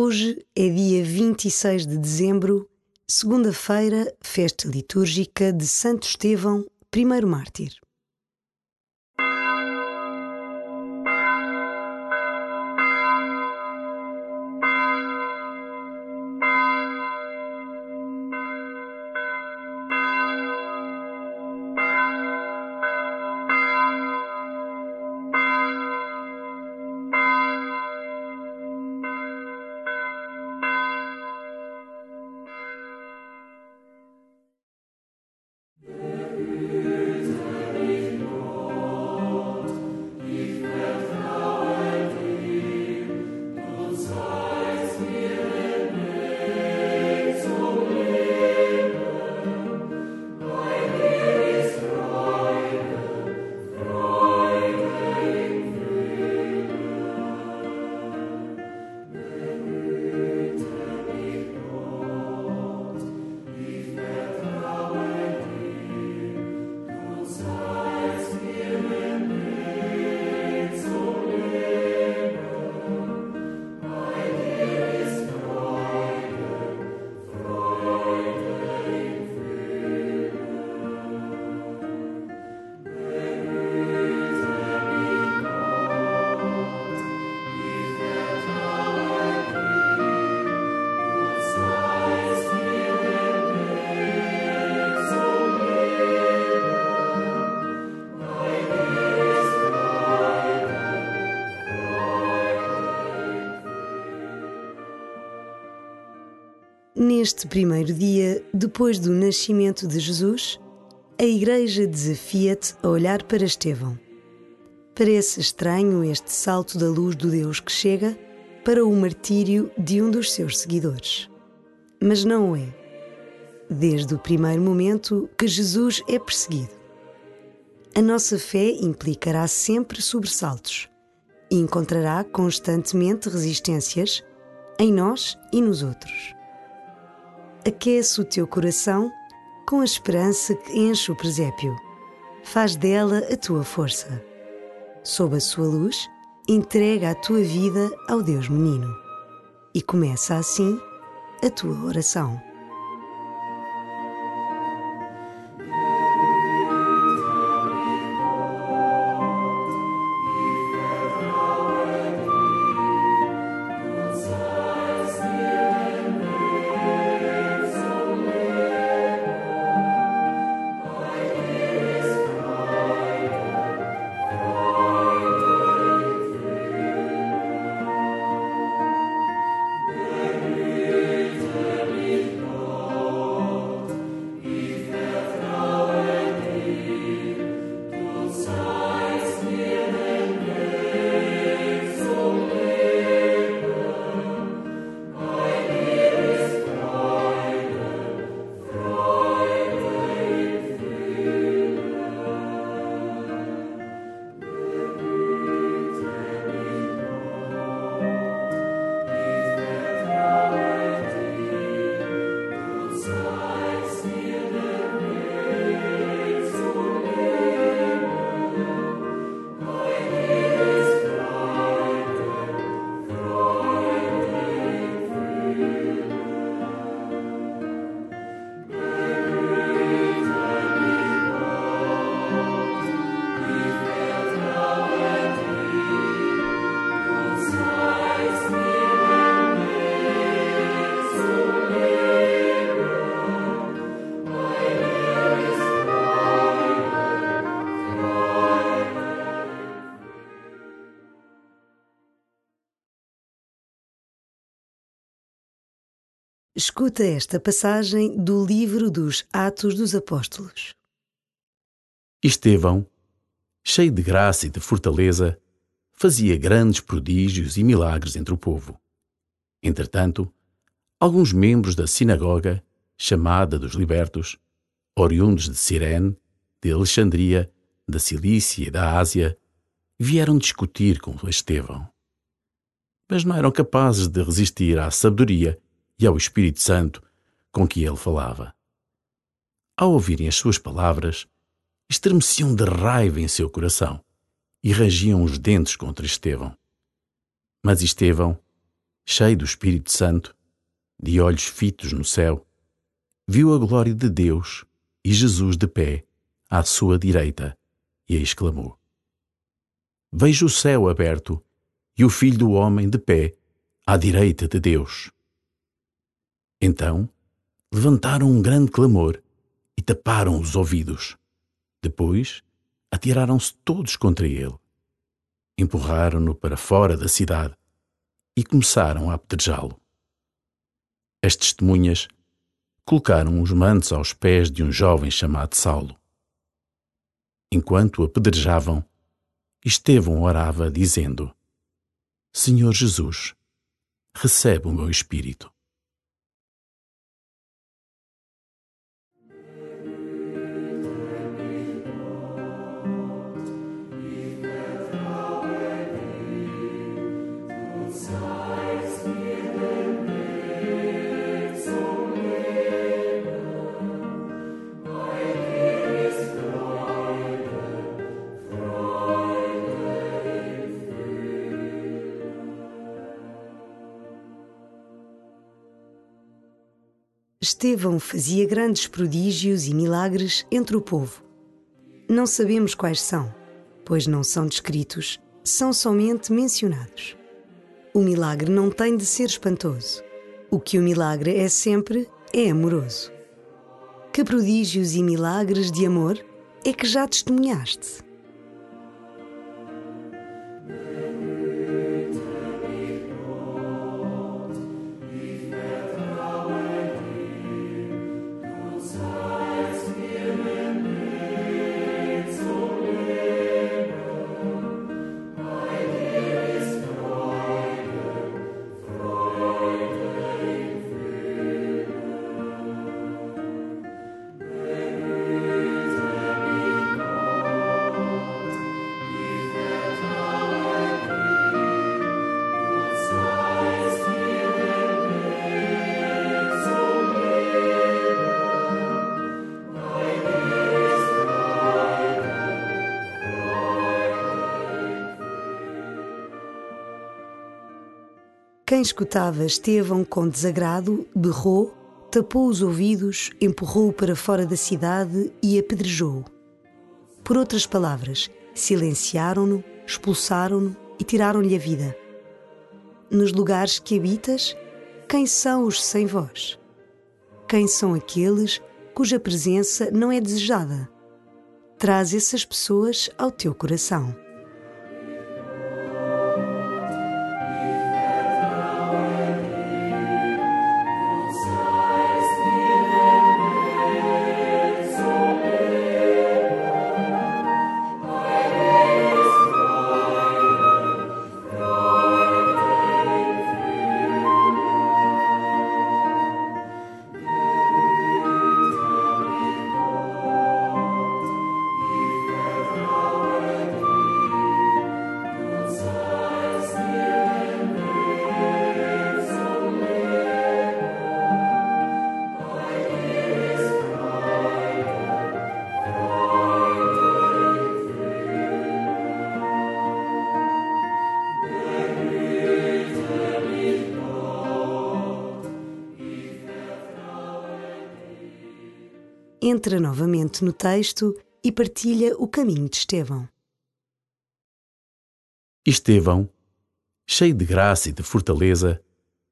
Hoje é dia 26 de dezembro, segunda-feira, festa litúrgica de Santo Estevão, primeiro mártir. Neste primeiro dia, depois do nascimento de Jesus, a Igreja desafia-te a olhar para Estevão. Parece estranho este salto da luz do Deus que chega para o martírio de um dos seus seguidores. Mas não é. Desde o primeiro momento que Jesus é perseguido. A nossa fé implicará sempre sobressaltos e encontrará constantemente resistências em nós e nos outros aquece o teu coração com a esperança que enche o presépio. Faz dela a tua força. Sob a sua luz, entrega a tua vida ao Deus menino. E começa assim a tua oração. Escuta esta passagem do livro dos Atos dos Apóstolos. Estevão, cheio de graça e de fortaleza, fazia grandes prodígios e milagres entre o povo. Entretanto, alguns membros da sinagoga, chamada dos libertos, oriundos de Cirene, de Alexandria, da Cilícia e da Ásia, vieram discutir com Estevão. Mas não eram capazes de resistir à sabedoria e ao Espírito Santo com que ele falava. Ao ouvirem as suas palavras, estremeciam de raiva em seu coração e rangiam os dentes contra Estevão. Mas Estevão, cheio do Espírito Santo, de olhos fitos no céu, viu a glória de Deus e Jesus de pé à sua direita e exclamou: Vejo o céu aberto e o Filho do Homem de pé à direita de Deus. Então levantaram um grande clamor e taparam os ouvidos. Depois atiraram-se todos contra ele. Empurraram-no para fora da cidade e começaram a apedrejá-lo. As testemunhas colocaram os mantos aos pés de um jovem chamado Saulo. Enquanto o apedrejavam, Estevão orava, dizendo: Senhor Jesus, recebe o meu espírito. Estevão fazia grandes prodígios e milagres entre o povo. Não sabemos quais são, pois não são descritos, são somente mencionados. O milagre não tem de ser espantoso. O que o milagre é sempre é amoroso. Que prodígios e milagres de amor é que já testemunhaste? Quem escutava Estevão com desagrado berrou, tapou os ouvidos, empurrou-o para fora da cidade e apedrejou-o. Por outras palavras, silenciaram-no, expulsaram-no e tiraram-lhe a vida. Nos lugares que habitas, quem são os sem voz? Quem são aqueles cuja presença não é desejada? Traz essas pessoas ao teu coração. Entra novamente no texto e partilha o caminho de Estevão. Estevão, cheio de graça e de fortaleza,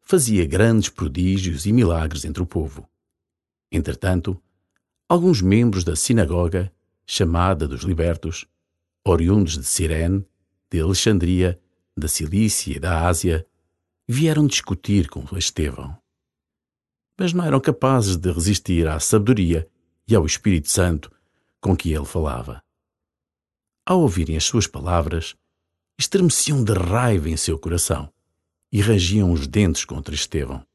fazia grandes prodígios e milagres entre o povo. Entretanto, alguns membros da sinagoga, chamada dos libertos, oriundos de Cirene, de Alexandria, da Cilícia e da Ásia, vieram discutir com Estevão. Mas não eram capazes de resistir à sabedoria e ao Espírito Santo com que ele falava. Ao ouvirem as suas palavras, estremeciam de raiva em seu coração e rangiam os dentes contra Estevão.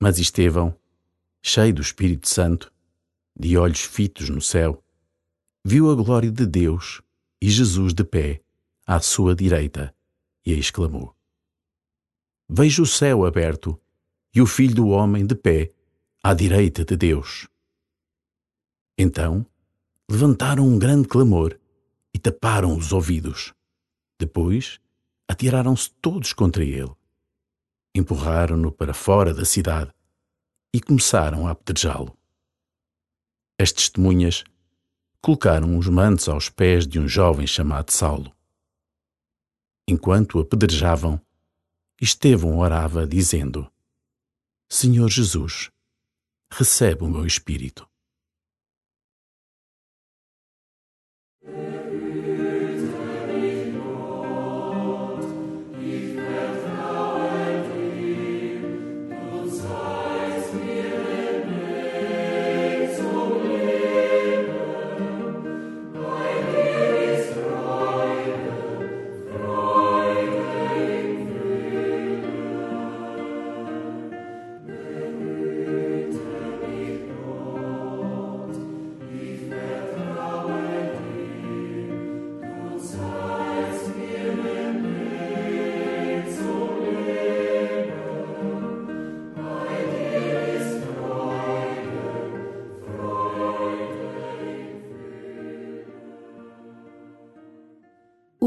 Mas Estevão, cheio do Espírito Santo, de olhos fitos no céu, viu a glória de Deus e Jesus de pé à sua direita e exclamou: Vejo o céu aberto e o Filho do Homem de pé à direita de Deus. Então levantaram um grande clamor e taparam os ouvidos. Depois atiraram-se todos contra ele. empurraram-no para fora da cidade e começaram a apedrejá-lo. As testemunhas colocaram os mantos aos pés de um jovem chamado Saulo. Enquanto o apedrejavam, Estevão orava, dizendo: Senhor Jesus, recebe o meu espírito.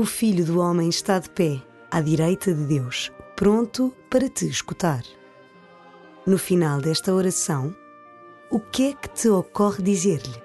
O Filho do Homem está de pé, à direita de Deus, pronto para te escutar. No final desta oração, o que é que te ocorre dizer-lhe?